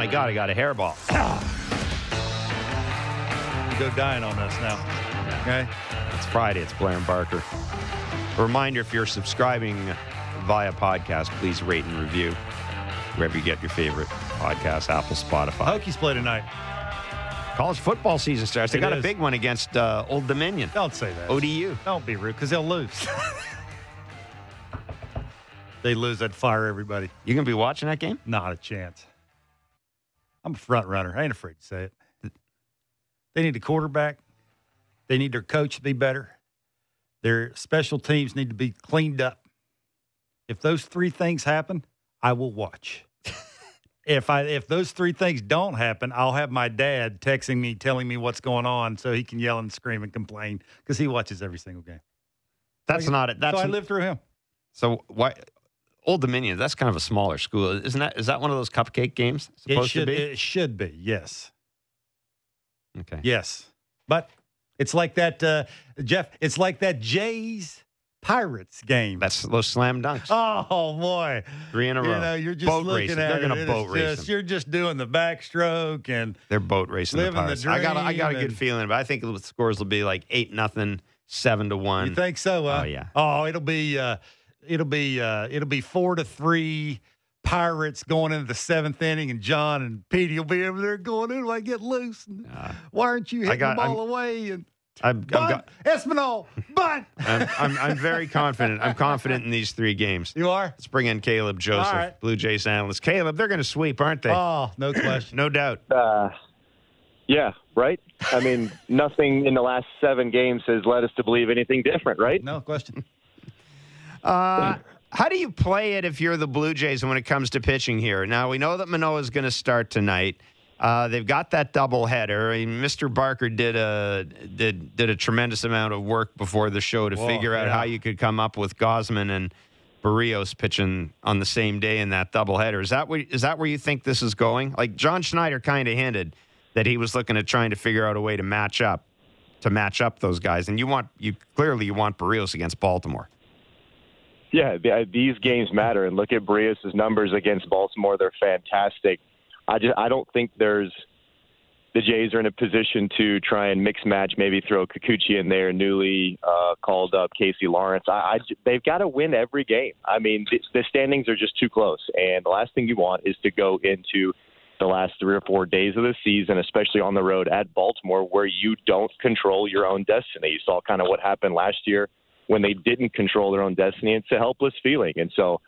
my God, I got a hairball. Go dying on us now. Okay. It's Friday. It's Blair and Barker. A reminder if you're subscribing via podcast, please rate and review wherever you get your favorite podcast, Apple, Spotify. Hokies play tonight. College football season starts. They It got a big one against uh, Old Dominion. Don't say that. ODU. Don't be rude, because they'll lose. they lose, I'd fire everybody. You gonna be watching that game? Not a chance. I'm a front runner. I ain't afraid to say it. They need a quarterback. They need their coach to be better. Their special teams need to be cleaned up. If those three things happen, I will watch. if I if those three things don't happen, I'll have my dad texting me telling me what's going on so he can yell and scream and complain because he watches every single game. That's not it. That's so I live through him. So why Old Dominion? That's kind of a smaller school, isn't that? Is that one of those cupcake games It supposed should to be? it should be yes. okay. Yes. But it's like that, uh, Jeff, it's like that Jays Pirates game. That's those slam dunks. oh, boy. Three in a You row. know, you're just boat looking racing. at They're it. gonna and boat race just. You're just doing the backstroke and They're boat racing living the the Pirates. I got. I got a good and- feeling, but I think the scores will be like eight nothing, seven to one. you think so? Oh, yeah. Oh, it'll be uh, it'll be uh, it'll be four to three. Pirates going into the seventh inning, and John and Petey will be over there going, "Who do I get loose? And Uh, Why aren't you hitting got- the ball away?" And I'm, I'm, bunt, Espinal, bunt. I'm, I'm, I'm very confident. I'm confident in these three games. You are? Let's bring in Caleb Joseph, All right. Blue Jays analyst. Caleb, they're going to sweep, aren't they? Oh, no question. no doubt. Uh, yeah, right. I mean, nothing in the last seven games has led us to believe anything different, right? No question. Uh, how do you play it if you're the Blue Jays when it comes to pitching here? Now, we know that Manoah is going to start tonight. Uh, they've got that doubleheader. I mean, Mr. Barker did a did did a tremendous amount of work before the show to Whoa, figure out yeah. how you could come up with Gausman and Berrios pitching on the same day in that doubleheader. Is that where, is that where you think this is going? Like John Schneider kind of hinted that he was looking at trying to figure out a way to match up to match up those guys, and you want you clearly you want Berrios against Baltimore. Yeah, the- these games matter, and look at Berrios' numbers against Baltimore; they're fantastic. I just I don't think there's the Jays are in a position to try and mix match, maybe throw Kikuchi in there, newly uh, called up Casey Lawrence. I, I they've got to win every game. I mean, the, the standings are just too close, and the last thing you want is to go into the last three or four days of the season, especially on the road at Baltimore, where you don't control your own destiny. You saw kind of what happened last year when they didn't control their own destiny. It's a helpless feeling, and so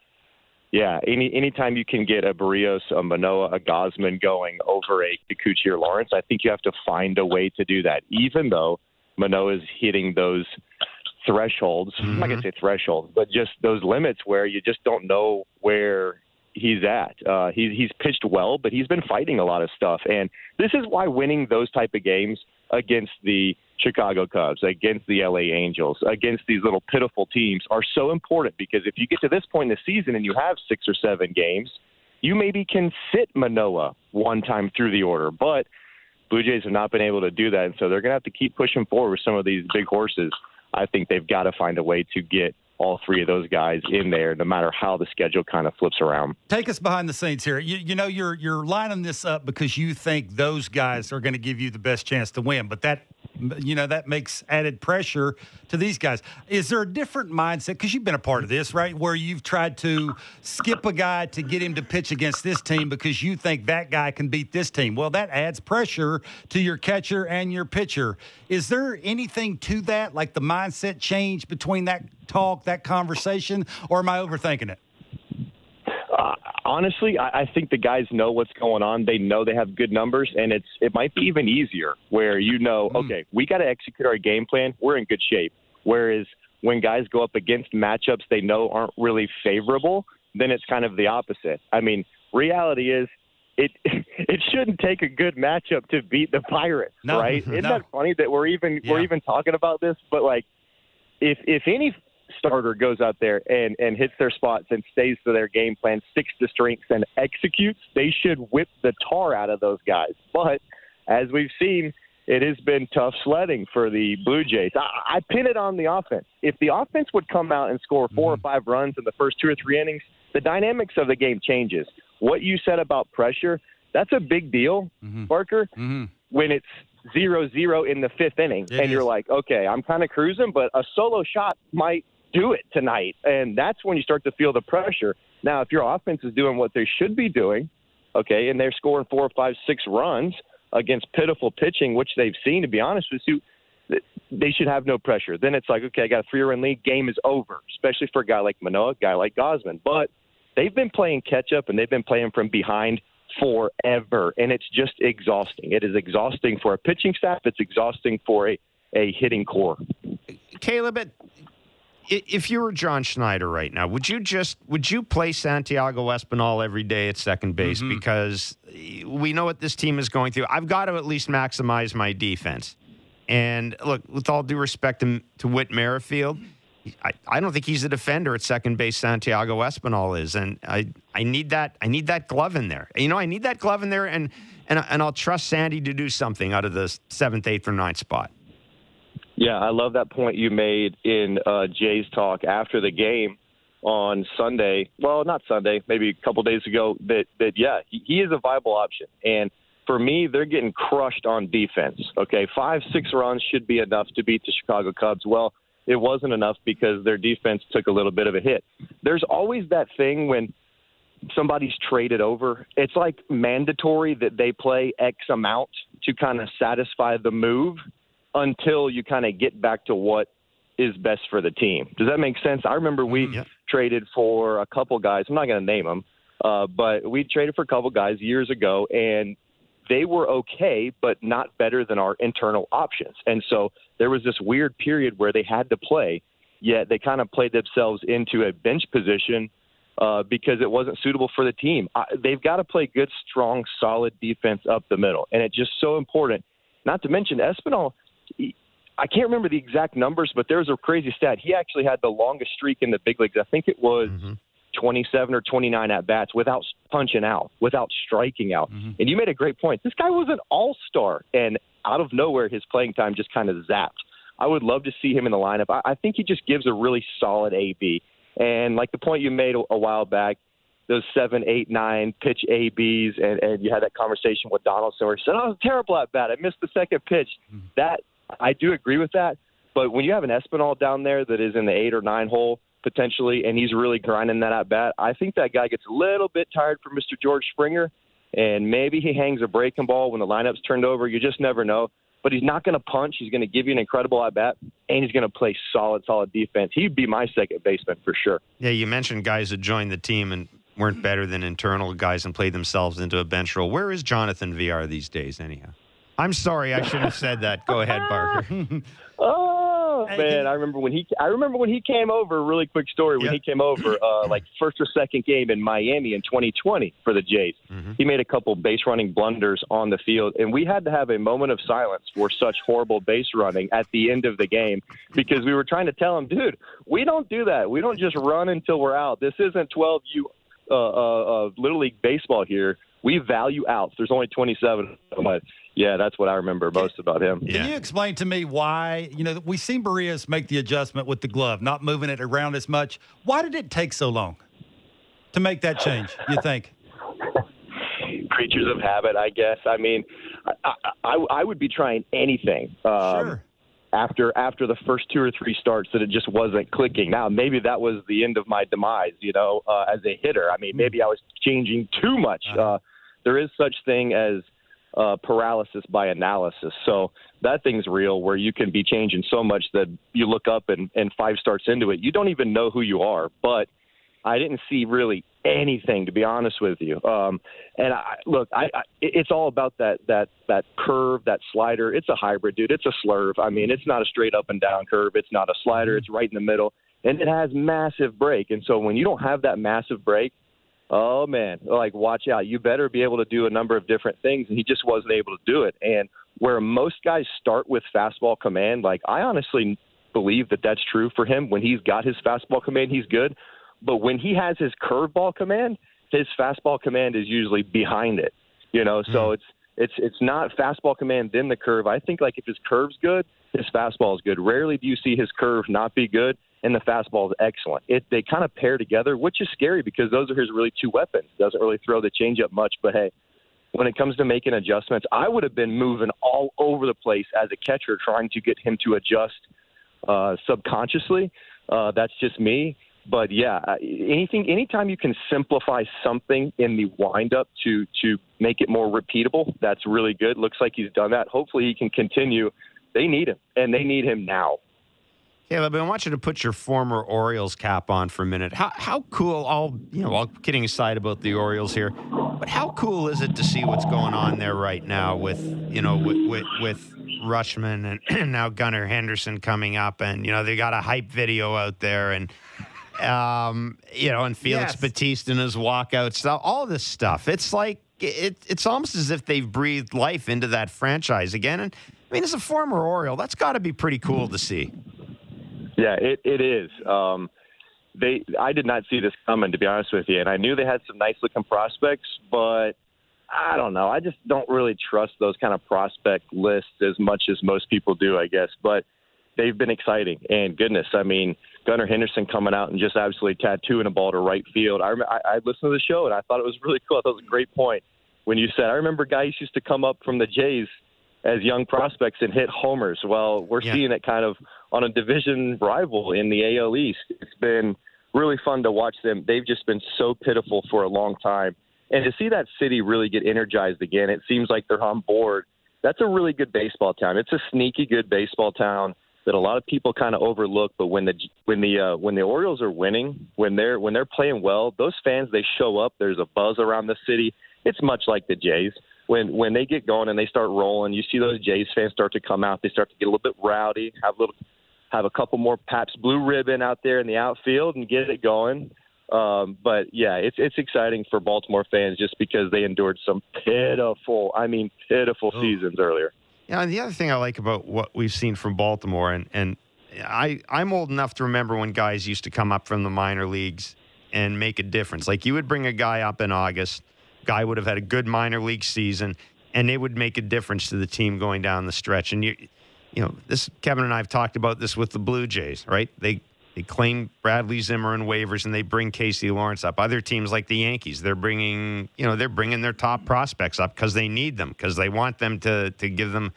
yeah, any anytime you can get a Berrios, a Manoah, a Gausman going over a Kikuchi or Lawrence, I think you have to find a way to do that. Even though Manoah is hitting those thresholds, I'm not gonna say thresholds, but just those limits where you just don't know where he's at. Uh, he, he's pitched well, but he's been fighting a lot of stuff, and this is why winning those type of games against the Chicago Cubs, against the LA Angels, against these little pitiful teams are so important because if you get to this point in the season and you have six or seven games, you maybe can sit Manoah one time through the order, but Blue Jays have not been able to do that, and so they're going to have to keep pushing forward with some of these big horses. I think they've got to find a way to get all three of those guys in there, no matter how the schedule kind of flips around. Take us behind the scenes here. You, you know, you're you're lining this up because you think those guys are going to give you the best chance to win, but that you know that makes added pressure to these guys. Is there a different mindset? Because you've been a part of this, right? Where you've tried to skip a guy to get him to pitch against this team because you think that guy can beat this team. Well, that adds pressure to your catcher and your pitcher. Is there anything to that, like the mindset change between that talk, that conversation, or am I overthinking it? Uh, honestly, I, I think the guys know what's going on. They know they have good numbers, and it's it might be even easier where you know, okay, we got to execute our game plan. We're in good shape. Whereas when guys go up against matchups they know aren't really favorable, then it's kind of the opposite. I mean, reality is. It it shouldn't take a good matchup to beat the Pirates, No, right? Isn't no. that funny that we're even we're even talking about this? But like, if if any starter goes out there and and hits their spots and stays to their game plan, sticks to strengths and executes, they should whip the tar out of those guys. But as we've seen, it has been tough sledding for the Blue Jays. I, I pin it on the offense. If the offense would come out and score 4 or five runs in the first two or three innings, the dynamics of the game changes. What you said about pressure, That's a big deal, Mhm. Barker, Mhm. when it's zero zero in the fifth inning, It and you're like, okay, I'm kind of cruising, but a solo shot might do it tonight, and that's when you start to feel the pressure. Now, if your offense is doing what they should be doing, okay, and they're scoring four, five, six runs against pitiful pitching, which they've seen, to be honest with you, they should have no pressure. Then it's like, okay, I got a three-run lead, game is over, especially for a guy like Manoah, a guy like Gausman. But they've been playing catch up and they've been playing from behind forever, and it's just exhausting. It is exhausting for a pitching staff. It's exhausting for a, a hitting core. Caleb, if you were John Schneider right now, would you just would you play Santiago Espinal every day at second base Mm-hmm. because we know what this team is going through? I've got to at least maximize my defense. And look, with all due respect to, to Whit Merrifield, I, I don't think he's a defender at second base. Santiago Espinal is, and I, I need that I need that glove in there. You know, I need that glove in there, and and and I'll trust Sandy to do something out of the seventh, eighth, or ninth spot. Yeah, I love that point you made in uh, Jay's talk after the game on Sunday. Well, not Sunday, maybe a couple days ago. That that yeah, he, he is a viable option. And for me, they're getting crushed on defense. Okay, five six runs should be enough to beat the Chicago Cubs. Well, it wasn't enough because their defense took a little bit of a hit. There's always that thing when somebody's traded over. It's like mandatory that they play X amount to kind of satisfy the move until you kind of get back to what is best for the team. Does that make sense? I remember we Mhm. Yep. traded for a couple guys. I'm not going to name them, uh, but we traded for a couple guys years ago, and they were okay, but not better than our internal options. And so there was this weird period where they had to play, yet they kind of played themselves into a bench position uh, because it wasn't suitable for the team. I, they've got to play good, strong, solid defense up the middle, and it's just so important. Not to mention Espinal. I can't remember the exact numbers, but there's a crazy stat. He actually had the longest streak in the big leagues. I think it was Mhm. 27 or 29 at bats without punching out, without striking out. Mhm. And you made a great point. This guy was an all star, and out of nowhere, his playing time just kind of zapped. I would love to see him in the lineup. I, I think he just gives a really solid AB. And like the point you made a, a while back, those seven, eight, nine pitch ABs, and, and you had that conversation with Donaldson where he said, "Oh, it was terrible at bat. I missed the second pitch." That I do agree with that. But when you have an Espinal down there that is in the eight or nine hole potentially, and he's really grinding that at bat, I think that guy gets a little bit tired for Mr. George Springer, and maybe he hangs a breaking ball when the lineup's turned over. You just never know. But he's not going to punch. He's going to give you an incredible at bat, and he's going to play solid, solid defense. He'd be my second baseman for sure. Yeah, you mentioned guys that joined the team and weren't better than internal guys and played themselves into a bench role. Where is Jonathan Villar these days, anyhow? I'm sorry, I shouldn't have said that. Go ahead, Barker. Oh man, I remember when he. I remember when he came over. Really quick story. When Yeah. he came over, uh, like first or second game in Miami in 2020 for the Jays, Mhm. he made a couple base running blunders on the field, and we had to have a moment of silence for such horrible base running at the end of the game because we were trying to tell him, dude, we don't do that. We don't just run until we're out. This isn't 12U uh, uh, uh, Little League baseball here. We value outs. There's only 27. But yeah, that's what I remember most about him. Can you explain to me why, you know, we've seen Berrios make the adjustment with the glove, not moving it around as much. Why did it take so long to make that change, you think? creatures of habit, I guess. I mean, I, I, I would be trying anything um, sure. after after the first two or three starts that it just wasn't clicking. Now, maybe that was the end of my demise, you know, uh, as a hitter. I mean, maybe I was changing too much. Uh, there is such thing as uh, paralysis by analysis. So that thing's real, where you can be changing so much that you look up and, and five starts into it, you don't even know who you are. But I didn't see really anything, to be honest with you. Um, and I, look, I, I, it's all about that that that curve, that slider. It's a hybrid, dude. It's a slurve. I mean, it's not a straight up and down curve. It's not a slider. It's right in the middle, and it has massive break. And so when you don't have that massive break, oh man, like watch out. You better be able to do a number of different things, and he just wasn't able to do it. And where most guys start with fastball command, like I honestly believe that that's true for him. When he's got his fastball command, he's good. But when he has his curveball command, his fastball command is usually behind it. You know, so mm. it's it's it's not fastball command then the curve. I think like if his curve's good, his fastball is good. Rarely do you see his curve not be good and the fastball is excellent. It they kind of pair together, which is scary because those are his really two weapons. Doesn't really throw the changeup much, but hey, when it comes to making adjustments. I would have been moving all over the place as a catcher trying to get him to adjust uh, subconsciously. Uh, that's just me. But yeah, anything, anytime you can simplify something in the windup to to make it more repeatable, that's really good. Looks like he's done that. Hopefully, he can continue. They need him, and they need him now. Caleb, I want you to put your former Orioles cap on for a minute. How how cool? All you know, all kidding aside about the Orioles here, but how cool is it to see what's going on there right now with you know with with, with Rutschman and now Gunnar Henderson coming up, and you know they got a hype video out there, and um, you know, and Felix yes. Bautista in his walkout stuff, all this stuff. It's like it, it's almost as if they've breathed life into that franchise again. And I mean, as a former Oriole, that's got to be pretty cool to see. Yeah, it it is. Um, they I did not see this coming to be honest with you, and I knew they had some nice looking prospects, but I don't know. I just don't really trust those kind of prospect lists as much as most people do, I guess. But they've been exciting, and goodness, I mean Gunnar Henderson coming out and just absolutely tattooing a ball to right field. I, I, I listened to the show and I thought it was really cool. It was a great point when you said, I remember guys used to come up from the Jays as young prospects and hit homers. Well, we're yeah. seeing it kind of on a division rival in the AL East. It's been really fun to watch them. They've just been so pitiful for a long time. And to see that city really get energized again, it seems like they're on board. That's a really good baseball town. It's a sneaky good baseball town that a lot of people kind of overlook. But when the when the uh, when the Orioles are winning, when they're when they're playing well, those fans they show up. There's a buzz around the city. It's much like the Jays. When when they get going and they start rolling, you see those Jays fans start to come out. They start to get a little bit rowdy, have a little have a couple more Pabst Blue Ribbon out there in the outfield and get it going. Um, but yeah, it's it's exciting for Baltimore fans just because they endured some pitiful, I mean pitiful oh. seasons earlier. Yeah, and the other thing I like about what we've seen from Baltimore, and, and I, I'm old enough to remember when guys used to come up from the minor leagues and make a difference. Like you would bring a guy up in August, guy would have had a good minor league season, and it would make a difference to the team going down the stretch. And you, you know, this Kevin and I have talked about this with the Blue Jays, right? They they claim Bradley Zimmer and waivers, and they bring Casey Lawrence up. Other teams like the Yankees, they're bringing you know they're bringing their top prospects up because they need them because they want them to to give them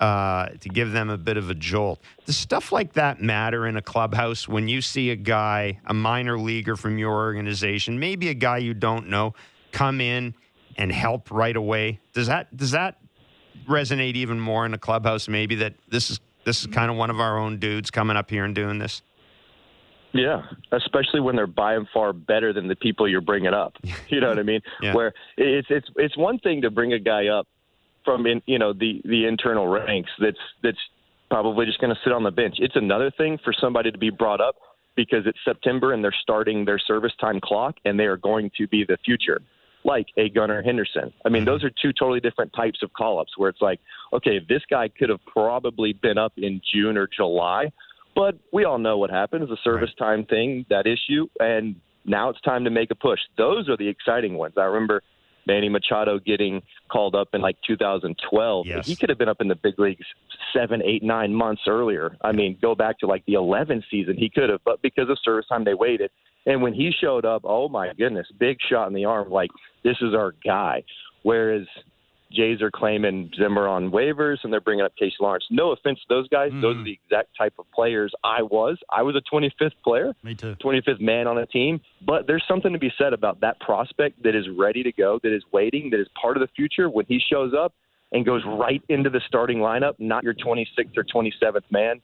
uh, to give them a bit of a jolt. Does stuff like that matter in a clubhouse when you see a guy, a minor leaguer from your organization, maybe a guy you don't know, come in and help right away? Does that does that resonate even more in a clubhouse? Maybe that this is this is kind of one of our own dudes coming up here and doing this. Yeah, especially when they're by and far better than the people you're bringing up. You know what I mean? yeah. Where it's it's it's one thing to bring a guy up from in you know the the internal ranks that's that's probably just going to sit on the bench. It's another thing for somebody to be brought up because it's September and they're starting their service time clock and they are going to be the future, like a Gunnar Henderson. I mean, those are two totally different types of call ups where it's like, okay, this guy could have probably been up in June or July but we all know what happens the service right. time thing, that issue, and now it's time to make a push. Those are the exciting ones. I remember Manny Machado getting called up in like 2012. Yes. He could have been up in the big leagues seven, eight, nine months earlier. I mean, go back to like the 11 season, he could have, but because of service time, they waited. And when he showed up, oh my goodness, big shot in the arm. Like this is our guy. Whereas Jays are claiming Zimmer on waivers and they're bringing up Casey Lawrence. No offense to those guys. Mm. Those are the exact type of players I was. I was a 25th player. Me too. 25th man on a team. But there's something to be said about that prospect that is ready to go, that is waiting, that is part of the future when he shows up and goes right into the starting lineup, not your 26th or 27th man.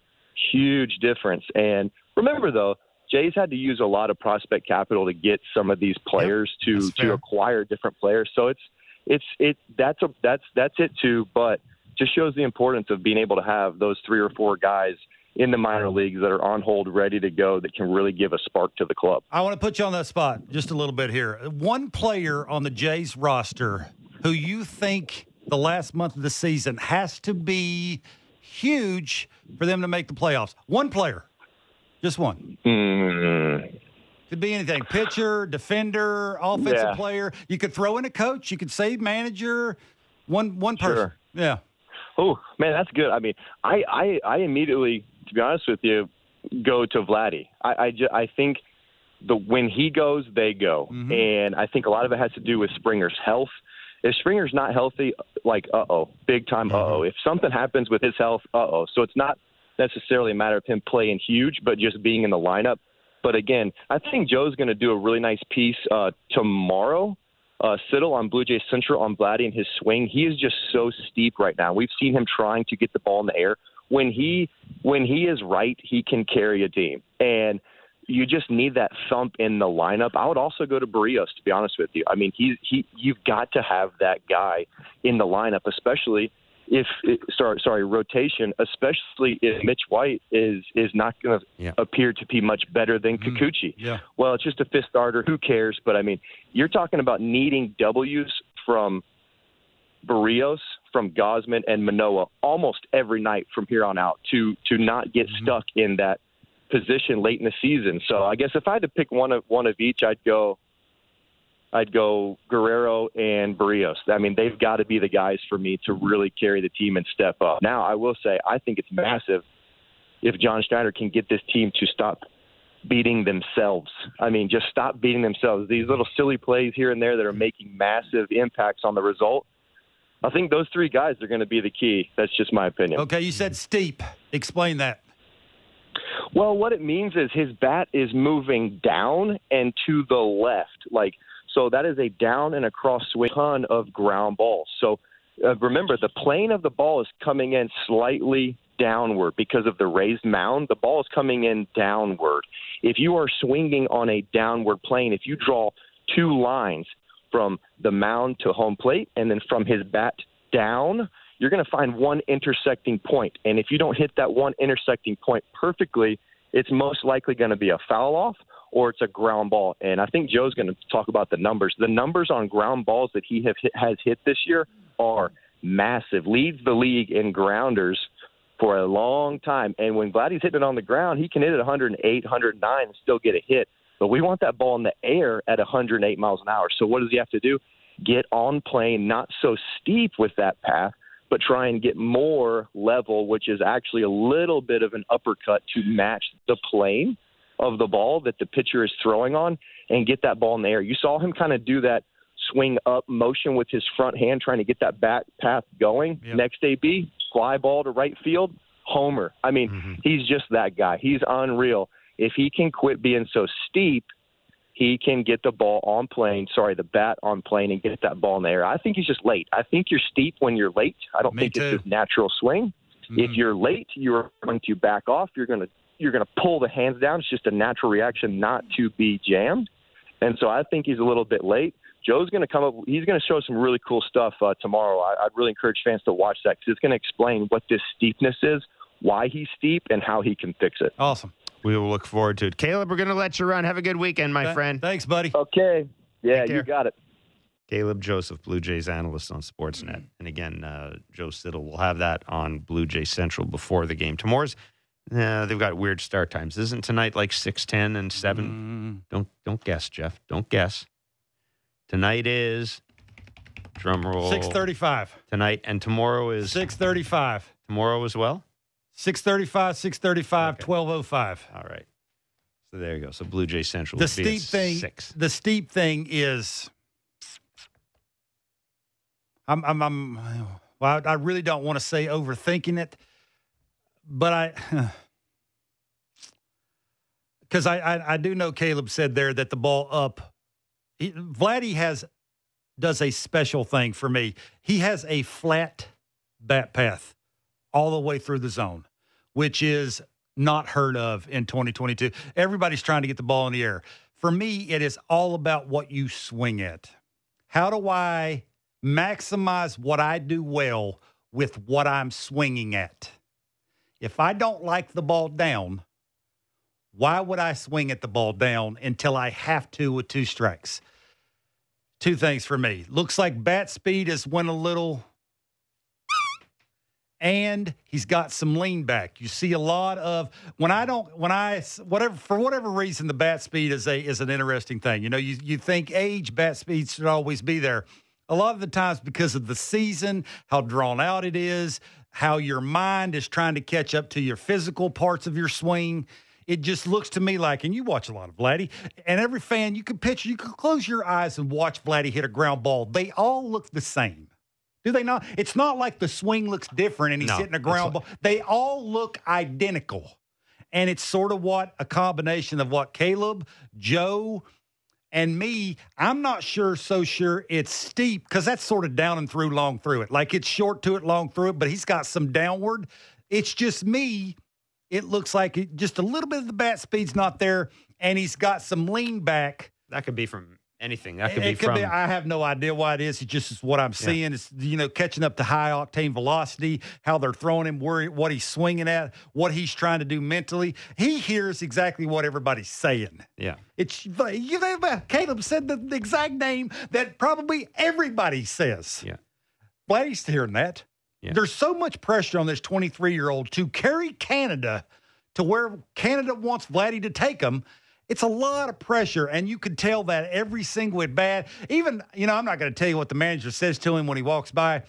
Huge difference. And remember, though, Jays had to use a lot of prospect capital to get some of these players yep, to to acquire different players. So it's it's it that's a that's that's it too. But just shows the importance of being able to have those three or four guys in the minor leagues that are on hold, ready to go, that can really give a spark to the club. I want to put you on that spot just a little bit here. One player on the Jays roster who you think the last month of the season has to be huge for them to make the playoffs. One player, just one. Mm. Could be anything pitcher, defender, offensive yeah. player. You could throw in a coach. You could say manager. One one person. Sure. Yeah. Oh man, that's good. I mean, I, I I immediately, to be honest with you, go to Vladdy. I I, just, I think the when he goes, they go, mm-hmm. and I think a lot of it has to do with Springer's health. If Springer's not healthy, like uh oh, big time uh oh. If something happens with his health, uh oh. So it's not necessarily a matter of him playing huge, but just being in the lineup. But again, I think Joe's going to do a really nice piece uh, tomorrow. Uh, Siddall on Blue Jays Central on Vladdy and his swing. He is just so steep right now. We've seen him trying to get the ball in the air. When he when he is right, he can carry a team. And you just need that thump in the lineup. I would also go to Berrios, to be honest with you. I mean, he he you've got to have that guy in the lineup, especially if sorry sorry rotation, especially if Mitch White is is not going to yeah. appear to be much better than mm-hmm. Kikuchi. Yeah. Well, it's just a fifth starter. Who cares? But I mean, you're talking about needing W's from Berrios, from Gausman, and Manoah almost every night from here on out to to not get mm-hmm. stuck in that position late in the season. So I guess if I had to pick one of one of each, I'd go. I'd go Guerrero and Berrios. I mean, they've got to be the guys for me to really carry the team and step up. Now, I will say, I think it's massive if John Schneider can get this team to stop beating themselves. I mean, just stop beating themselves. These little silly plays here and there that are making massive impacts on the result. I think those three guys are going to be the key. That's just my opinion. Okay, you said steep. Explain that. Well, what it means is his bat is moving down and to the left. Like so that is a down and across swing ton of ground balls. So uh, remember the plane of the ball is coming in slightly downward because of the raised mound. The ball is coming in downward. If you are swinging on a downward plane, if you draw two lines from the mound to home plate and then from his bat down, you're going to find one intersecting point. And if you don't hit that one intersecting point perfectly, it's most likely going to be a foul off or it's a ground ball. And I think Joe's going to talk about the numbers. The numbers on ground balls that he hit, has hit this year are massive. Leads the league in grounders for a long time. And when Vladdy's hitting it on the ground, he can hit it 108, 109 and still get a hit. But we want that ball in the air at 108 miles an hour. So what does he have to do? Get on plane, not so steep with that path, but try and get more level, which is actually a little bit of an uppercut to match the plane of the ball that the pitcher is throwing on and get that ball in the air. You saw him kind of do that swing up motion with his front hand, trying to get that back path going. Yep. Next AB, fly ball to right field, homer. I mean, mm-hmm. he's just that guy. He's unreal. If he can quit being so steep he can get the ball on plane, sorry, the bat on plane and get that ball in the air. I think he's just late. I think you're steep when you're late. I don't Me think too. it's his natural swing. Mm-hmm. If you're late, you're going to back off. You're going to you're going to pull the hands down. It's just a natural reaction not to be jammed. And so I think he's a little bit late. Joe's going to come up. He's going to show some really cool stuff uh, tomorrow. I, would really encourage fans to watch that because it's going to explain what this steepness is, why he's steep, and how he can fix it. Awesome. We will look forward to it. Caleb, we're going to let you run. Have a good weekend, my Th- friend. Thanks, buddy. Okay. Yeah, you got it. Caleb Joseph, Blue Jays analyst on Sportsnet. And again, uh, Joe Siddall will have that on Blue Jay Central before the game. Tomorrow's, uh, they've got weird start times. Isn't tonight like 6, and 7? Mm. Don't, don't guess, Jeff. Don't guess. Tonight is, drum roll. 6.35. Tonight. And tomorrow is? 6.35. Tomorrow as well? 635, 635, okay. 1205. All right. So there you go. So Blue Jay Central. The steep thing. Six. The steep thing is. I'm. I'm. I'm well, I really don't want to say overthinking it, but I. Because I, I, I do know Caleb said there that the ball up. He, Vladdy has does a special thing for me. He has a flat bat path all the way through the zone, which is not heard of in 2022. Everybody's trying to get the ball in the air. For me, it is all about what you swing at. How do I maximize what I do well with what I'm swinging at? If I don't like the ball down, why would I swing at the ball down until I have to with two strikes? Two things for me. Looks like bat speed has went a little and he's got some lean back. You see a lot of when I don't when I whatever for whatever reason the bat speed is a is an interesting thing. You know, you you think age bat speed should always be there. A lot of the times because of the season, how drawn out it is, how your mind is trying to catch up to your physical parts of your swing, it just looks to me like, and you watch a lot of Vladdy, and every fan you can picture, you can close your eyes and watch Vladdy hit a ground ball. They all look the same. Do they not? It's not like the swing looks different and he's No, hitting a ground like- ball. They all look identical. And it's sort of what a combination of what Caleb, Joe, and me, I'm not sure, so sure it's steep because that's sort of down and through, long through it. Like it's short to it, long through it, but he's got some downward. It's just me. It looks like just a little bit of the bat speed's not there, and he's got some lean back. That could be from anything. That could it be could from. be. I have no idea why it is. It's just what I'm seeing. It's you know catching up to high octane velocity, how they're throwing him, where what he's swinging at, what he's trying to do mentally. He hears exactly what everybody's saying. yeah. It's you know, Caleb said the, the exact name that probably everybody says. Yeah. Vladdy's hearing that. Yeah. There's so much pressure on this 23 year old to carry Canada to where Canada wants Vladdy to take him. It's a lot of pressure, and you can tell that every single at bat. Even, you know, I'm not going to tell you what the manager says to him when he walks by.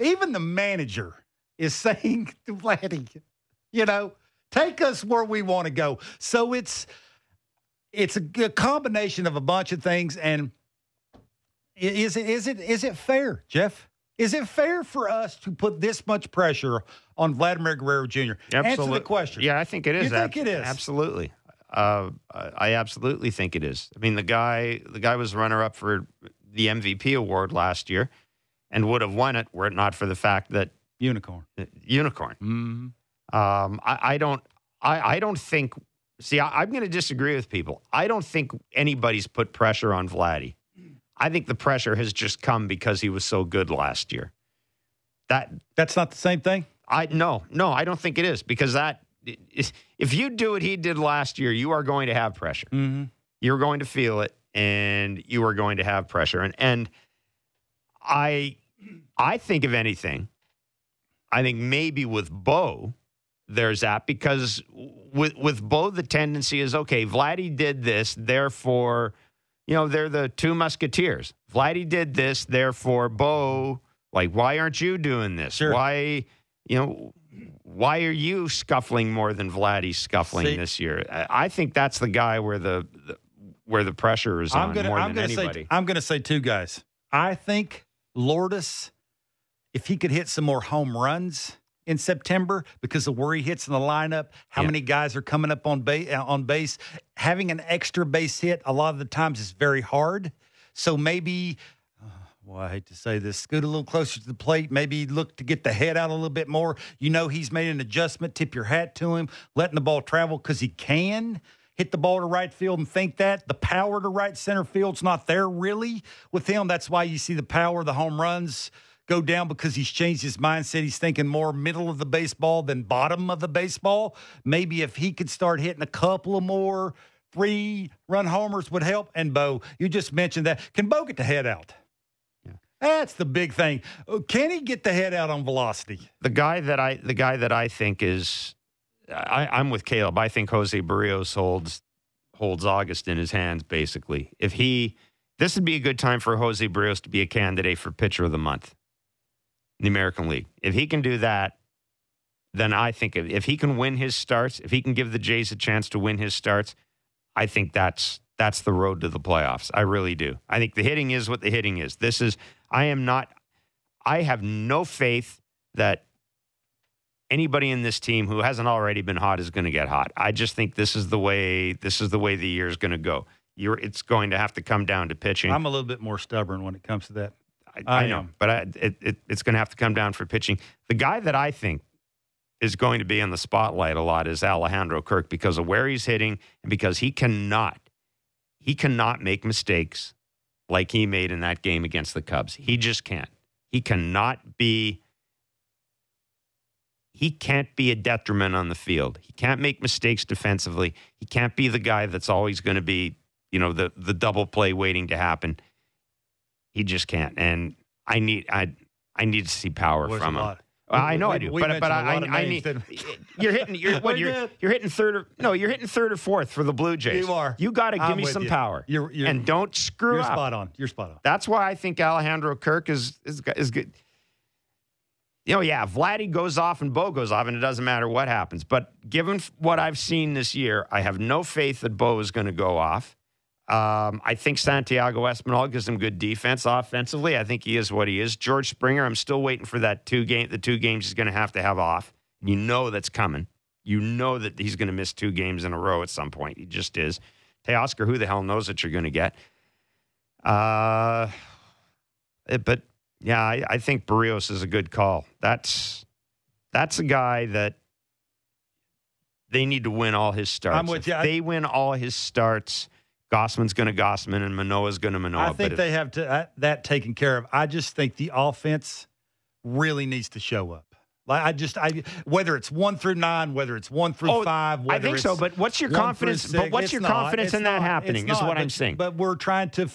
Even the manager is saying to Vladdy, you know, take us where we want to go. So it's it's a combination of a bunch of things. And is it is it is it fair, Jeff? Is it fair for us to put this much pressure on Vladimir Guerrero Jr.? Answer the question. Yeah, I think it is. You think it is? Absolutely. Uh, I absolutely think it is. I mean, the guy, the guy was runner up for the MVP award last year, and would have won it were it not for the fact that Unicorn. uh, unicorn. Mm-hmm. Um, I, I don't. I, I don't think. See, I, I'm going to disagree with people. I don't think anybody's put pressure on Vladdy. I think the pressure has just come because he was so good last year. That That's not the same thing. I no, no, I don't think it is because that if you do what he did last year, you are going to have pressure. Mm-hmm. You're going to feel it, and you are going to have pressure. And and I I think of anything, I think maybe with Bo, there's that because with with Bo the tendency is okay. Vladdy did this, therefore, you know they're the two musketeers. Vladdy did this, therefore, Bo. Like, why aren't you doing this? Sure. Why, you know, why are you scuffling more than Vladdy's scuffling See- this year? I, think that's the guy where the, the where the pressure is on I'm gonna more I'm than gonna anybody. say I'm gonna say two guys. I think Lourdes, if he could hit some more home runs in September because of where he hits in the lineup, how Yeah. many guys are coming up on base on base, having an extra base hit a lot of the times is very hard. So maybe uh, well, I hate to say this, scoot a little closer to the plate, maybe look to get the head out a little bit more. You know, he's made an adjustment, tip your hat to him, letting the ball travel because he can hit the ball to right field and think that. The power to right center field's not there really with him. That's why you see the power, the home runs go down because he's changed his mindset. He's thinking more middle of the baseball than bottom of the baseball. Maybe if he could start hitting a couple of more three run homers would help. And Bo, you just mentioned that. Can Bo get the head out? That's the big thing. Uh, Can he get the head out on velocity? the guy that I the guy that I think is I, I'm with Caleb. I think Jose Berrios holds holds August in his hands basically. If he this would be a good time for Jose Berrios to be a candidate for pitcher of the month in the American League. If he can do that, then I think if, if he can win his starts, if he can give the Jays a chance to win his starts, I think that's that's the road to the playoffs. I really do. I think the hitting is what the hitting is. This is I am not I have no faith that anybody in this team who hasn't already been hot is going to get hot. I just think this is the way this is the way the year is going to go. You're, it's going to have to come down to pitching. I'm a little bit more stubborn when it comes to that. I, I I know, but I, it, it, it's going to have to come down for pitching. The guy that I think is going to be in the spotlight a lot is Alejandro Kirk because of where he's hitting and because he cannot he cannot make mistakes like he made in that game against the Cubs. He just can't. He cannot be he can't be a detriment on the field. He can't make mistakes defensively. He can't be the guy that's always going to be, you know, the the double play waiting to happen. He just can't. And I need I I need to see power Was from him. lot. I know We- I do, but but I, I, I need you're hitting you're what you're you're hitting third or no you're hitting third or fourth for the Blue Jays. You are. You got to give I'm me some you. power You're, you're, and don't screw you're up. spot on. You're spot on. That's why I think Alejandro Kirk is is is good. you know, yeah, Vladdy goes off and Bo goes off, and it doesn't matter what happens. But given what I've seen this year, I have no faith that Bo is going to go off. Um, I think Santiago Espinal gives him good defense offensively. I think he is what he is. George Springer, I'm still waiting for that two game. The two games he's going to have to have off. You know that's coming. You know that he's going to miss two games in a row at some point. He just is. Teoscar, who the hell knows what you're going to get? Uh, but yeah, I, I think Berrios is a good call. That's that's a guy that they need to win all his starts. I'm with you. I- they win all his starts. Gausman's going to Gausman and Manoah's going to Manoah. I think but they have to, uh, that taken care of. I just think the offense really needs to show up. Like I just, I whether it's one through nine, whether it's one through Oh, five, I think so. But what's your confidence? six, But what's your not. confidence in that happening? It's Is not. what I'm saying. But we're trying to,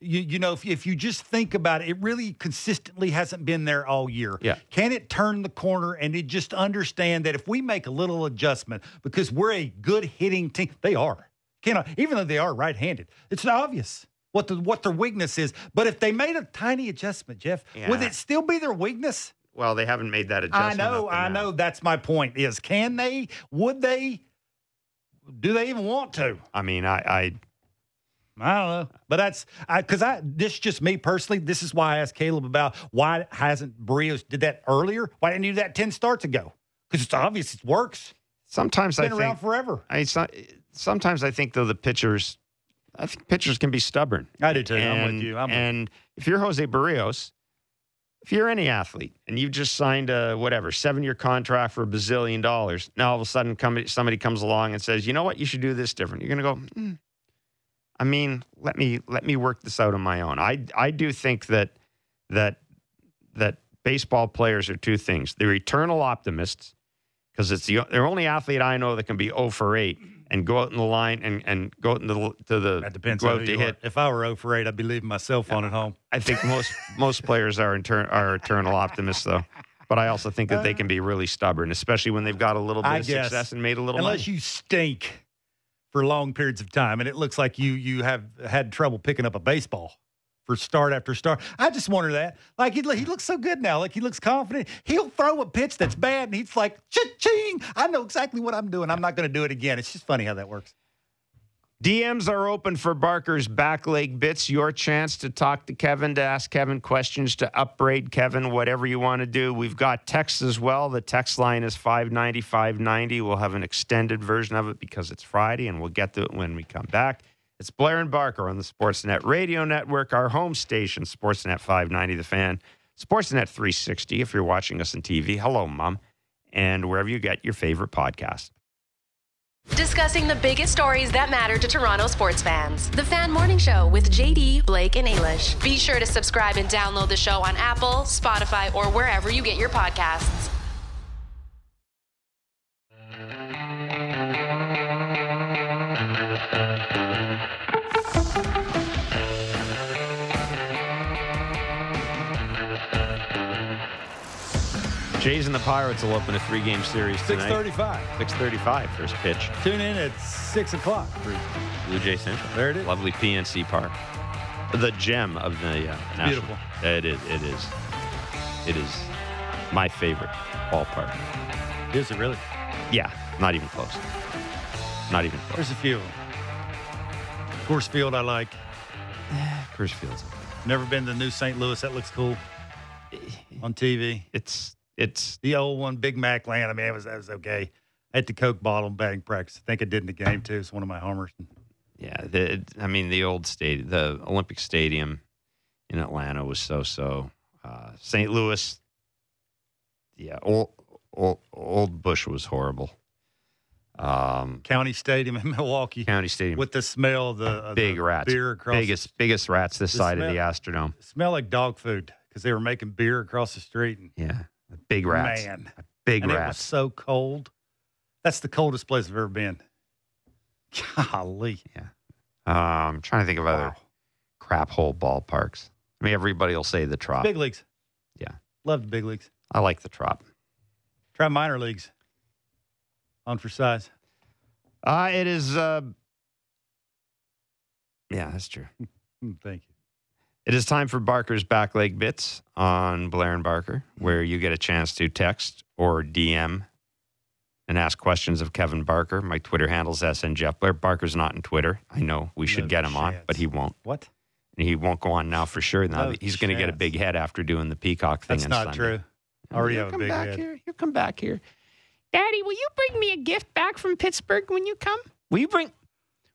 you, you know, if, if you just think about it, it really consistently hasn't been there all year. Yeah. Can it turn the corner and it just understand that if we make a little adjustment because we're a good hitting team, they are. Cannot even though they are right-handed, it's obvious what the what their weakness is. But if they made a tiny adjustment, Jeff, would it still be their weakness? well, they haven't made that adjustment. I know, I now. know. That's my point. Is can they? Would they? Do they even want to? I mean, I, I I don't know, but that's because I, This is just me personally. This is why I asked Caleb about why hasn't Berrios did that earlier? Why didn't you do that ten starts ago? Because it's obvious it works. sometimes It's been I around think forever. I, so- sometimes I think though the pitchers, I think pitchers can be stubborn. I do too. I'm with you. I'm with and if you're Jose Berrios, if you're any athlete and you've just signed a whatever seven year contract for a bazillion dollars, now all of a sudden somebody comes along and says, you know what, you should do this different. You're going to go. "Hmm, I mean, let me let me work this out on my own. I I do think that that that baseball players are two things. They're eternal optimists because it's the they're only athlete I know that can be 0 for 8 and go out in the line and, and go out in the to the That depends go on out to you hit. are. If I were 0 for 8, I'd be leaving my cell phone at home. I think most most players are inter- are eternal optimists though. But I also think that they uh, can be really stubborn, especially when they've got a little bit I of guess. success and made a little Unless money. you stink for long periods of time, and it looks like you you have had trouble picking up a baseball for start after start. I just wonder that. Like he, he looks so good now. Like he looks confident. He'll throw a pitch that's bad, and he's like, "Cha-ching! I know exactly what I'm doing. I'm not going to do it again." It's just funny how that works. DMs are open for Barker's back leg bits. Your chance to talk to Kevin, to ask Kevin questions, to upbraid Kevin, whatever you want to do. We've got text as well. The text line is 590 590. We'll have an extended version of it because it's Friday, and we'll get to it when we come back. It's Blair and Barker on the Sportsnet Radio Network, our home station, Sportsnet 590, The Fan, Sportsnet 360 if you're watching us on TV. Hello, Mom. And wherever you get your favorite podcast. Discussing the biggest stories that matter to Toronto sports fans. The Fan Morning Show with JD, Blake, and Ailish. Be sure to subscribe and download the show on Apple, Spotify, or wherever you get your podcasts. The Pirates will open a three game series tonight. thirty-five. 635 first pitch. Tune in at six o'clock. Blue Jay Central. There it is. Lovely PNC Park. The gem of the uh, national. beautiful. It is. It is. It is my favorite ballpark. Is it really? Yeah, not even close. Not even close. There's a few. Coors Field, I like. Coors Field's. Never been to New St. Louis. That looks cool on TV. It's it's The old one, Big Mac Land. I mean, it was that was okay. I had the Coke bottle in batting practice. I think I did in the game too. It's one of my homers. yeah. The, I mean, the old stadium, the Olympic Stadium in Atlanta was so so. Uh, St. Louis. Yeah, old, old old Busch was horrible. Um, County Stadium in Milwaukee County Stadium with the smell of the, of big the rats, beer across biggest biggest rats this the side smell- of the Astrodome. smell like dog food because they were making beer across the street. And Yeah, big rats, man, big and it was so cold. That's the coldest place I've ever been. Golly, Um, I'm trying to think of other Wow. crap hole ballparks. I mean, everybody will say the Trop. big leagues. Yeah. love the big leagues. I like the Trop. Try minor leagues. On for size. Uh, it is. Uh, yeah, that's true. Thank you. It is time for Barker's back leg bits on Blair and Barker, where you get a chance to text or DM and ask questions of Kevin Barker. My Twitter handle's SN Jeff Blair. Barker's not in Twitter. I know we should No get him on, but he won't. What? And he won't go on now for sure. Now No he's going to get a big head after doing the Peacock thing. That's not Sunday. true. Already He'll have a big back head. here. He'll come back here. Daddy, will you bring me a gift back from Pittsburgh when you come? Will you bring?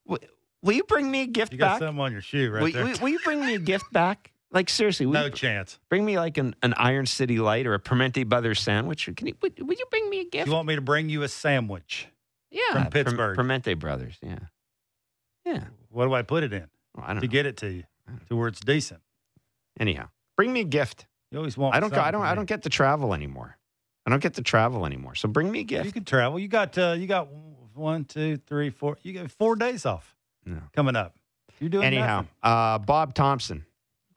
Will, will you bring me a gift You got back? something on your shoe right will, there. will- will you bring me a gift back? Like seriously, no chance. bring me like an, an Iron City Light or a Primanti Brothers sandwich? Can you? Would, would you bring me a gift? You want me to bring you a sandwich? yeah, from Pittsburgh. Primanti Brothers. Yeah, yeah. What do I put it in Well, I don't to know. get it to you to where it's decent? Anyhow, bring me a gift. You always want. I don't. go- I don't. I don't get to travel anymore. I don't get to travel anymore. So bring me a gift. You can travel. You got. Uh, you got one, two, three, four. You got four days off No. coming up. You're doing Anyhow, uh, Bob Thompson.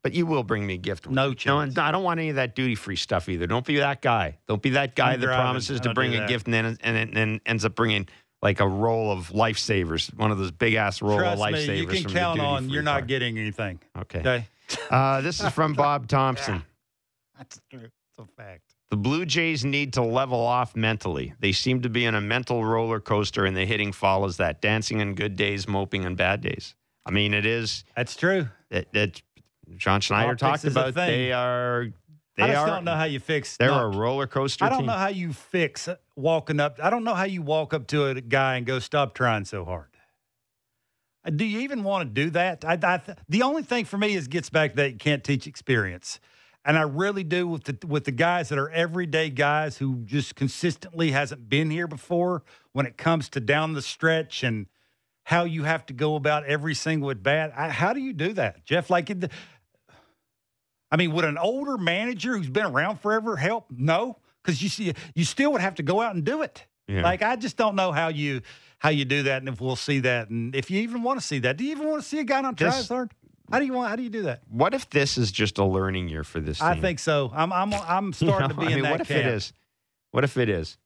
But you will bring me a gift. No No, chance. I don't want any of that duty free stuff either. Don't be that guy. Don't be that guy I'm that driving. promises to bring a that. gift and then and then and ends up bringing like a roll of lifesavers, one of those big ass roll Trust of me, lifesavers. you can from your count on you're not card. getting anything. Okay. Okay, Uh, this is from Bob Thompson. that's true. It's a fact. The Blue Jays need to level off mentally. They seem to be in a mental roller coaster, and the hitting follows that. Dancing on good days, moping on bad days. I mean, it is. That's true. It, John Schneider Optics talked about. They are. They I just are. don't know how you fix. They're not- a roller coaster I don't team. know how you fix walking up. I don't know how you walk up to a guy and go, "Stop trying so hard." Uh, Do you even want to do that? I, I, the only thing for me is gets back to that you can't teach experience, and I really do with the with the guys that are everyday guys who just consistently hasn't been here before. When it comes to down the stretch and how you have to go about every single at bat, I, how do you do that, Jeff? Like, it, I mean, would an older manager who's been around forever help? No, because you see, you still would have to go out and do it. Yeah. Like, I just don't know how you how you do that, and if we'll see that, and if you even want to see that. Do you even want to see a guy not try This- as hard? How do you want? How do you do that? What if this is just a learning year for this team? I think so. I'm I'm I'm You starting know, to be I in mean, that what if camp. it is? What if it is?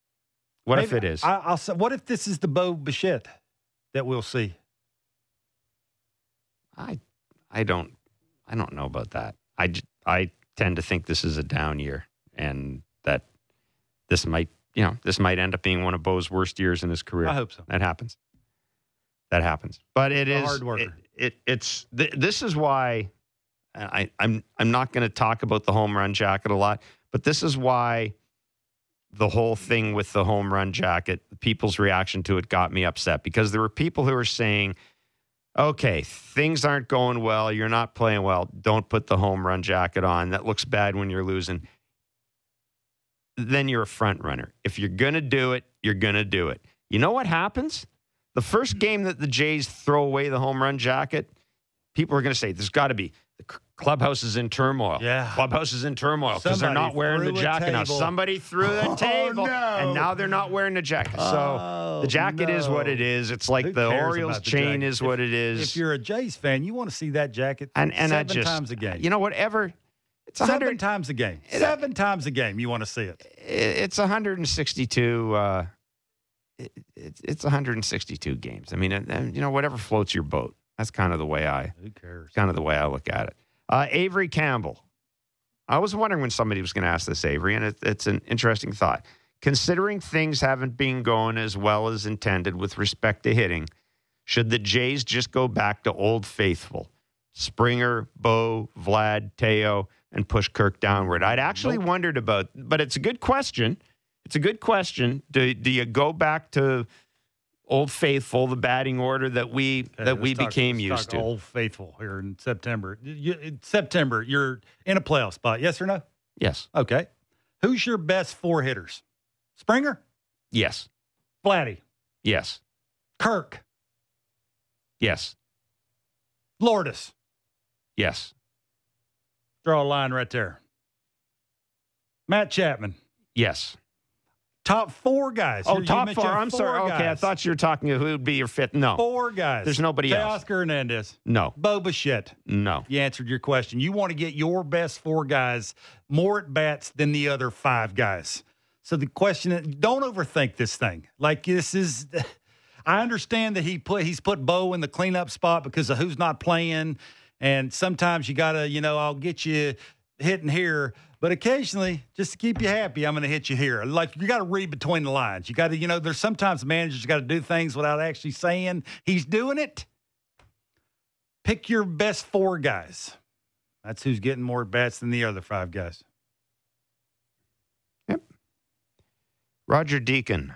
What if it is? I, I'll say. What if this is the Bo Bichette that we'll see? I, I don't, I don't know about that. I I tend to think this is a down year, and that this might, you know, this might end up being one of Bo's worst years in his career. I hope so. That happens. That happens. But it A is hard worker. It, it it's th- this is why I I'm I'm not going to talk about the home run jacket a lot, but this is why the whole thing with the home run jacket, people's reaction to it got me upset because there were people who were saying, "Okay, things aren't going well, you're not playing well, don't put the home run jacket on. That looks bad when you're losing." Then you're a front runner. If you're going to do it, you're going to do it. You know what happens? The first game that the Jays throw away the home run jacket, people are going to say there's got to be the clubhouse is in turmoil. Yeah. clubhouse is in turmoil because they're not wearing the jacket now. Somebody threw the Oh, table, no. and now they're not wearing the jacket. So Oh, the jacket is what it is. It's like Who the Orioles the chain jacket? is what it is. If you're a Jays fan, you want to see that jacket and and seven just times a game. You know, whatever. It's a seven times a game. Seven times a game. You want to see it. It's 162. Uh, it, it's it's 162 games. I mean, and, and, you know, whatever floats your boat. That's kind of the way I Who cares? kind of the way I look at it. Uh, Avery Campbell. I was wondering when somebody was going to ask this, Avery, and it, it's an interesting thought. Considering things haven't been going as well as intended with respect to hitting, should the Jays just go back to Old Faithful? Springer, Bo, Vlad, Teo, and push Kirk downward. I'd actually wondered about, but it's a good question. It's a good question. Do, do you go back to Old Faithful, the batting order that we Okay, that we talk- became used to? Old Faithful here in September. You, in September, you're in a playoff spot. Yes or no? Yes. Okay. Who's your best four hitters? Springer, Yes. Vladdy, Yes. Kirk, Yes. Lourdes. Yes. Draw a line right there. Matt Chapman. Yes. Top four guys. Oh, You- top four. I'm sorry. Okay, I thought you were talking who would be your fifth. No. four guys. There's nobody else. Oscar Hernandez, No. Bo Bichette. No. You answered your question. You want to get your best four guys more at bats than the other five guys. So the question: Don't overthink this thing. Like this is. I understand that he put he's put Bo in the cleanup spot because of who's not playing, And sometimes you got to, you know, I'll get you hitting here, but occasionally, just to keep you happy, I'm going to hit you here. Like you got to read between the lines. You got to, you know, there's sometimes managers got to do things without actually saying he's doing it. Pick your best four guys. That's who's getting more bats than the other five guys. Yep. Roger Deacon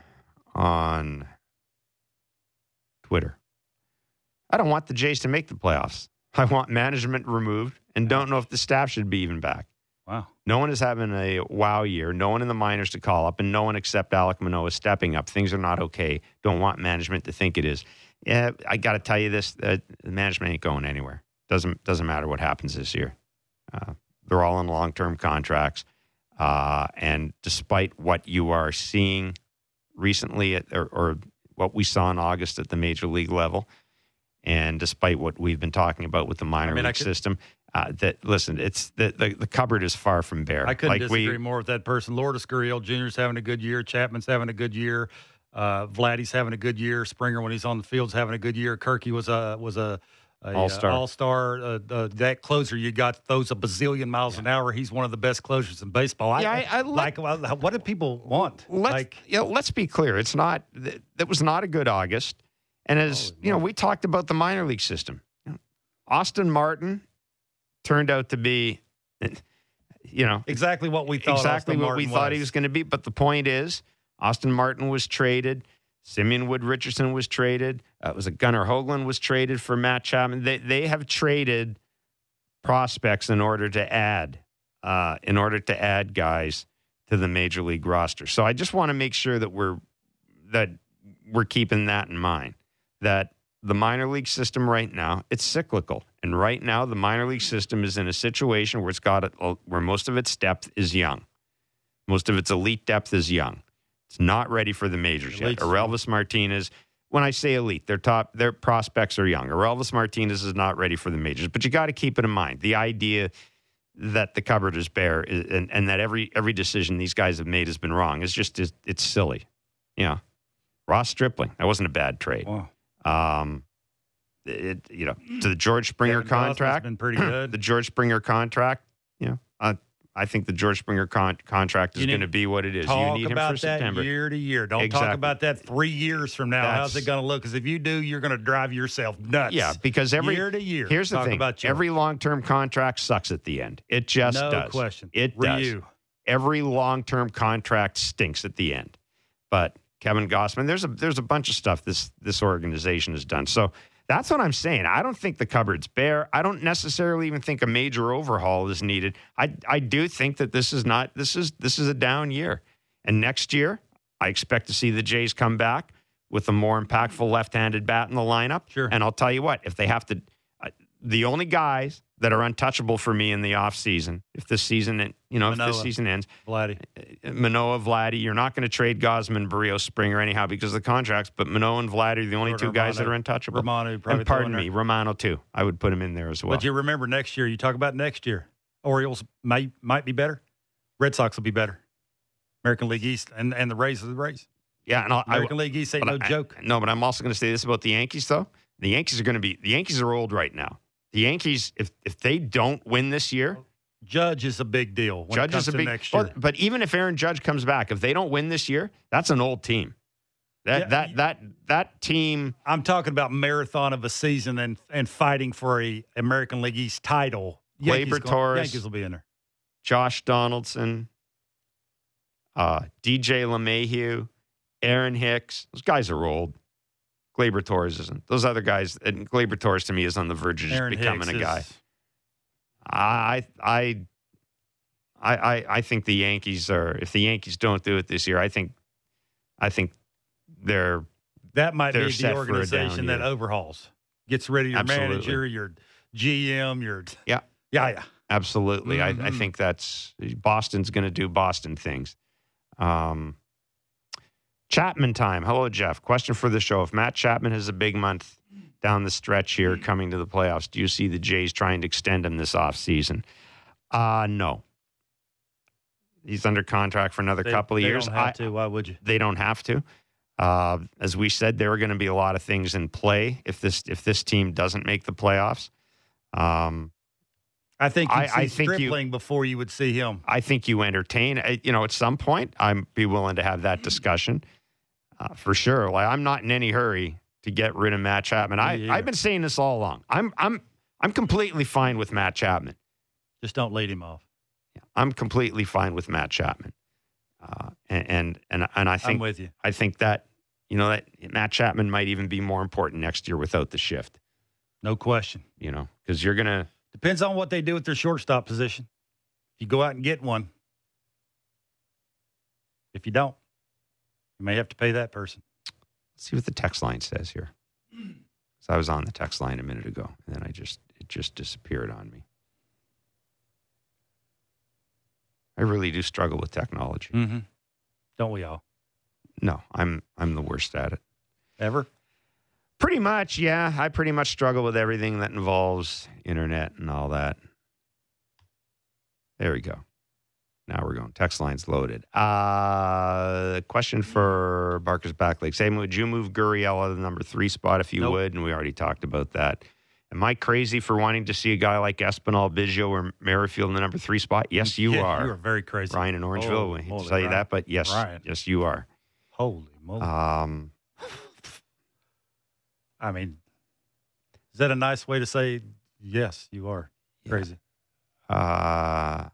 on Twitter. I don't want the Jays to make the playoffs. I want management removed and don't know if the staff should be even back. Wow. No one is having a wow year. No one in the minors to call up, and no one except Alec Manoah is stepping up. Things are not okay. Don't want management to think it is. Yeah, I got to tell you this: uh, management ain't going anywhere. Doesn't doesn't matter what happens this year. Uh, they're all in long term contracts, uh, and despite what you are seeing recently, at, or, or what we saw in August at the major league level, and despite what we've been talking about with the minor I mean, league could- system, uh, that listen, it's the, the the cupboard is far from bare. I couldn't like disagree we, more with that person. Lourdes Gurriel Jr. is having a good year. Chapman's having a good year. Uh, Vladdy's having a good year. Springer, when he's on the field's having a good year. Kirky was a was a, a All-star. All star. Uh, uh, that closer you got throws a bazillion miles an hour. He's one of the best closers in baseball. Yeah, I- I like. What do people want? let's like, you know, let's be clear. It's not th- that was not a good August, and as you know, we talked about the minor league system. Austin Martin turned out to be, you know, exactly what we thought. exactly Austin what Martin we thought he was going to be. But the point is, Austin Martin was traded. Simeon Wood Richardson was traded. Uh, was it Gunnar Hoglund was traded for Matt Chapman? They they have traded prospects in order to add uh, in order to add guys to the major league roster. So I just want to make sure that we're that we're keeping that in mind. That the minor league system right now it's cyclical, and right now the minor league system is in a situation where it's got a, where most of its depth is young, most of its elite depth is young. It's not ready for the majors yet. Elite's- Orelvis Martinez. When I say elite, their top their prospects are young. Orelvis Martinez is not ready for the majors, but you got to keep it in mind. The idea that the cupboard is bare is, and, and that every every decision these guys have made has been wrong is just it's, it's silly. You know, Ross Stripling that wasn't a bad trade. Wow. Um, it you know to the George Springer Kevin contract, been pretty good. the George Springer contract. You know, I I think the George Springer con- contract is going to be what it is. Talk you need him for that September. year to year. Don't Exactly. talk about that three years from now. How's it going to look? Because if you do, you're going to drive yourself nuts. Yeah, because every year to year. Here's the thing: every long-term contract sucks at the end. It just no does. question. It does. Every long-term contract stinks at the end. But Kevin Gausman, there's a there's a bunch of stuff this this organization has done. So that's what I'm saying. I don't think the cupboard's bare. I don't necessarily even think a major overhaul is needed. I I do think that this is not this is this is a down year. And next year, I expect to see the Jays come back with a more impactful left-handed bat in the lineup. Sure. And I'll tell you what, if they have to uh, the only guys that are untouchable for me in the offseason, if this season, you know, if this season ends, Vladdy. Uh, uh, Manoah, Vladdy. You're not going to trade Gausman, Berrios, Springer anyhow because of the contracts. But Manoah and Vladdy are the only two guys that are Romano. untouchable. Romano probably and pardon me. Romano too. I would put him in there as well. But you remember next year, you talk about next year. Orioles might might be better. Red Sox will be better. American League East and, and the Rays are the Rays. yeah, and I'll, I, American League East ain't no I- joke. no, but I'm also going to say this about the Yankees though. The Yankees are going to be the Yankees are old right now. The Yankees, if if they don't win this year, Judge is a big deal. When Judge is a big. next year. but even if Aaron Judge comes back, if they don't win this year, that's an old team. That Yeah, that that that team. I'm talking about marathon of a season and and fighting for a American League East title. Gon- Torres. Yankees will be in there. Josh Donaldson, uh, DJ LeMahieu, Aaron Hicks. Those guys are old. Gleyber Torres isn't. Those other guys, and Gleyber Torres to me is on the verge of just Aaron becoming Hicks a guy. is- I, I, I, I, think the Yankees are. If the Yankees don't do it this year, I think, I think they're That might They're be the for a down organization that year. overhauls, gets rid of your Absolutely. manager, your GM, your Yeah. yeah, yeah. Absolutely. I, I Mhm. think that's Boston's going to do Boston things. Um, Chapman time. Hello, Jeff. Question for the show. If Matt Chapman has a big month down the stretch here coming to the playoffs, do you see the Jays trying to extend him this offseason? Uh, no. He's under contract for another They- couple of they years. Don't have I- to. Why would you? they don't have to. Uh, as we said, there are going to be a lot of things in play if this if this team doesn't make the playoffs. Um, I think I- I think you- before you would see him. I think you entertain. uh, You know, at some point, I'm be willing to have that discussion uh, for sure. Like I'm not in any hurry to get rid of Matt Chapman. I Yeah. I've been saying this all along. I'm I'm I'm completely fine with Matt Chapman. Just don't lead him off. I'm completely fine with Matt Chapman. Uh, and, and and and I I'm think with you. I think that you know that Matt Chapman might even be more important next year without the shift. No question. You know, because you're gonna Depends on what they do with their shortstop position. If you go out and get one, if you don't, you may have to pay that person. Let's see what the text line says here. So I was on the text line a minute ago, and then I just it just disappeared on me. I really do struggle with technology. Mm-hmm. Don't we all? No, I'm I'm the worst at it. Ever? Pretty much, yeah. I pretty much struggle with everything that involves internet and all that. There we go. Now we're going. Text line's loaded. Uh, question for Barker's Backlake. Say, would you move Gurriel out of the number three spot if you Nope. would? And we already talked about that. Am I crazy for wanting to see a guy like Espinal, Biggio, or Merrifield in the number three spot? Yes, you Yeah, are. You are very crazy. Ryan in Orangeville. Oh, we hate to holy tell you Ryan. that, but yes, Ryan. yes, you are. Holy moly. Um, I mean, is that a nice way to say yes, you are Yeah. crazy? Uh,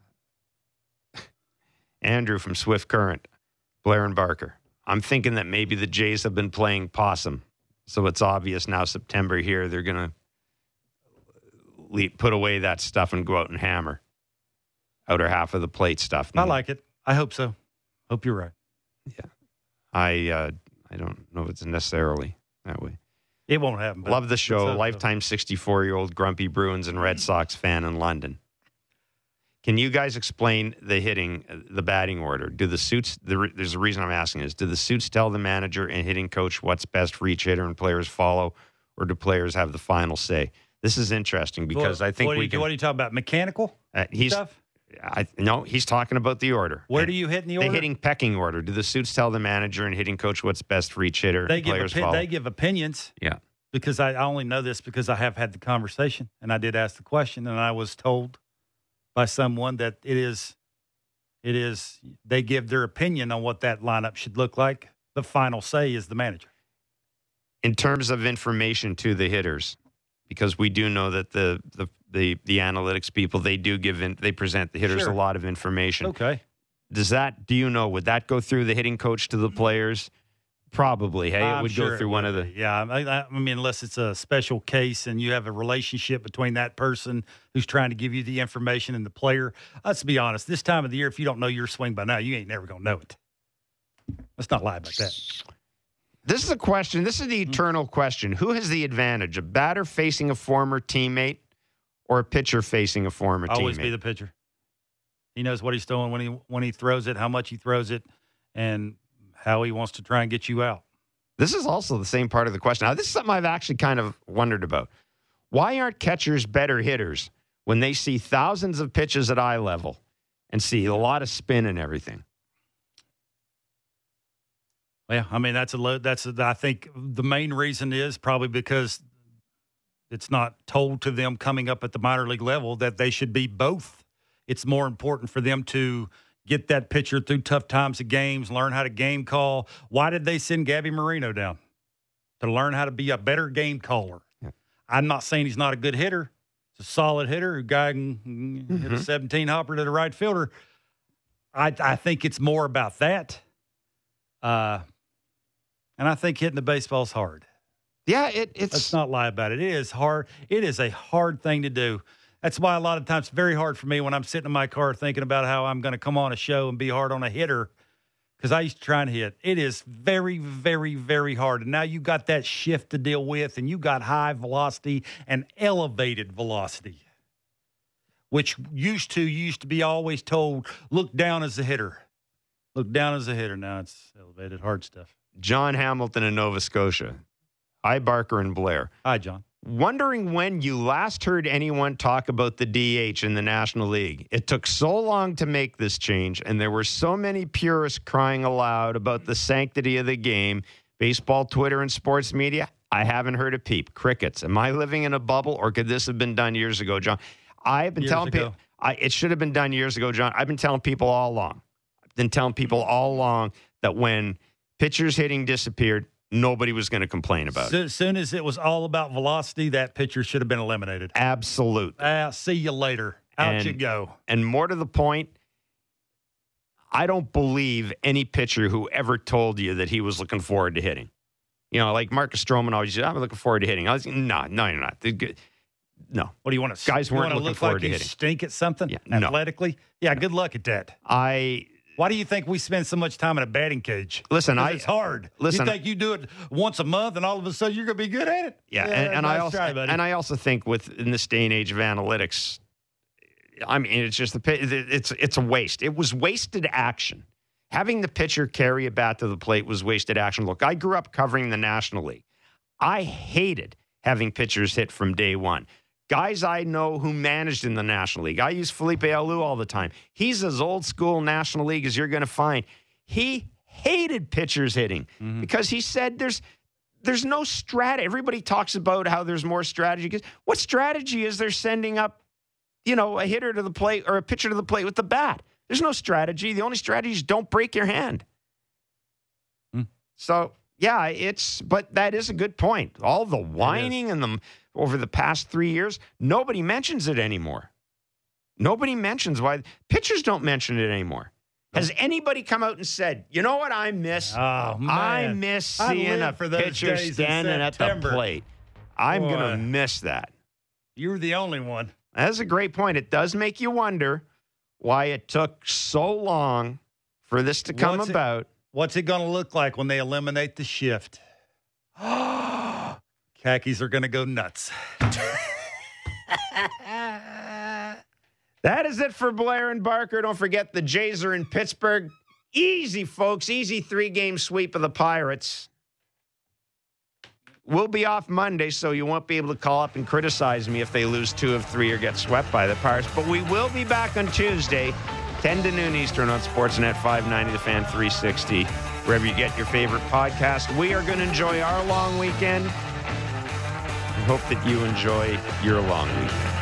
Andrew from Swift Current, Blair and Barker. I'm thinking that maybe the Jays have been playing possum. So it's obvious now, September here, they're going to put away that stuff and go out and hammer outer half of the plate stuff. I like it. I hope so. Hope you're right. Yeah. I, uh, I don't know if it's necessarily that way. It won't happen. But Love the show. Lifetime 64 year old grumpy Bruins and Red Sox fan in London. Can you guys explain the hitting, uh, the batting order? Do the suits, the, there's a reason I'm asking is, do the suits tell the manager and hitting coach what's best for each hitter and players follow, or do players have the final say? This is interesting because What- I think what are we you, can. What are you talking about? Mechanical uh, he's, stuff? I, no, he's talking about the order. Where And do you hit in the order? the hitting pecking order? Do the suits tell the manager and hitting coach what's best for each hitter they and give players opi- follow? they give opinions. Yeah. Because I, I only know this because I have had the conversation and I did ask the question and I was told by someone that it is it is they give their opinion on what that lineup should look like. The final say is the manager. in terms of information to the hitters, because we do know that the the the, the analytics people they do give in, they present the hitters Sure. a lot of information. Okay. Does that do you know would that go through the hitting coach to the players? Probably. Hey, it I'm would sure go through one of the. Yeah, I, I- I mean, unless it's a special case and you have a relationship between that person who's trying to give you the information and the player. Let's be honest. This time of the year, if you don't know your swing by now, you ain't never gonna know it. Let's not lie about that. This is a question. This is the Hmm. eternal question. Who has the advantage? A batter facing a former teammate, or a pitcher facing a former Always teammate? be the pitcher. He knows what he's throwing when he when he throws it, how much he throws it, and how he wants to try and get you out. This is also the same part of the question. Now, this is something I've actually kind of wondered about. Why aren't catchers better hitters when they see thousands of pitches at eye level and see a lot of spin and everything? Yeah, I mean that's a low. That's a, I think the main reason is probably because it's not told to them coming up at the minor league level that they should be both. It's more important for them to get that pitcher through tough times of games, learn how to game call. Why did they send Gabby Moreno down to learn how to be a better game caller? Yeah. I'm not saying he's not a good hitter. He's a solid hitter. A guy can hit a Mhm. 17 hopper to the right fielder. I I think it's more about that. Uh, and I think hitting the baseball is hard. Yeah, it, it's Let's not lie about it. It is hard. It is a hard thing to do. That's why a lot of times it's very hard for me when I'm sitting in my car thinking about how I'm going to come on a show and be hard on a hitter because I used to try and hit. It is very, very, very hard. And now you got that shift to deal with, and you got high velocity and elevated velocity, which used to you used to be always told look down as a hitter, look down as a hitter. Now it's elevated hard stuff. John Hamilton in Nova Scotia. Hi, Barker and Blair. Hi, John. Wondering when you last heard anyone talk about the DH in the National League. It took so long to make this change, and there were so many purists crying aloud about the sanctity of the game. Baseball, Twitter, and sports media I haven't heard a peep. Crickets. Am I living in a bubble, or could this have been done years ago, John? I've been Years telling people I, it should have been done years ago, John. I've been telling people all along. I've been telling people all along that when pitchers hitting disappeared, nobody was going to complain about it. As soon as it was all about velocity, that pitcher should have been eliminated. Absolutely. Ah, see you later. Out And- you go. And more to the point, I don't believe any pitcher who ever told you that he was looking forward to hitting. You know, like Marcus Stroman always said, I'm looking forward to hitting. I was, no, no, you're not. Good- No, What do you want to? Guys weren't looking look forward like to you hitting. Stink at something Yeah, no. athletically. Yeah, good luck at that. I Why do you think we spend so much time in a batting cage? Listen, I it's hard. listen, you think you do it once a month, and all of a sudden you're going to be good at it? Yeah, and, and I also try, and I also think with in this day and age of analytics, I mean, it's just the it's it's a waste. It was wasted action. Having the pitcher carry a bat to the plate was wasted action. Look, I grew up covering the National League. I hated having pitchers hit from day one. Guys I know who managed in the National League. I use Felipe Alou all the time. He's as old school National League as you're going to find. He hated pitchers hitting because he said there's there's no strategy. Everybody talks about how there's more strategy. What strategy is there sending up, you know, a hitter to the plate or a pitcher to the plate with the bat? There's no strategy. The only strategy is don't break your hand. Hmm. So yeah, it's but that is a good point. All the whining and the over the past three years, nobody mentions it anymore. Nobody mentions why pitchers don't mention it anymore. Has anybody come out and said, you know what I miss? oh I miss seeing live a pitcher standing at the plate. I'm going to miss that. You're the only one. That's a great point. It does make you wonder why it took so long for this to come What's it- about. What's it going to look like when they eliminate the shift? Khakis are going to go nuts. That is it for Blair and Barker. Don't forget the Jays are in Pittsburgh. Easy, folks. Easy three game sweep of the Pirates. We'll be off Monday, so you won't be able to call up and criticize me if they lose two of three or get swept by the Pirates. But we will be back on Tuesday, 10 to noon Eastern on Sportsnet 590, The Fan 360, wherever you get your favorite podcast. We are going to enjoy our long weekend. Hope that you enjoy your long weekend.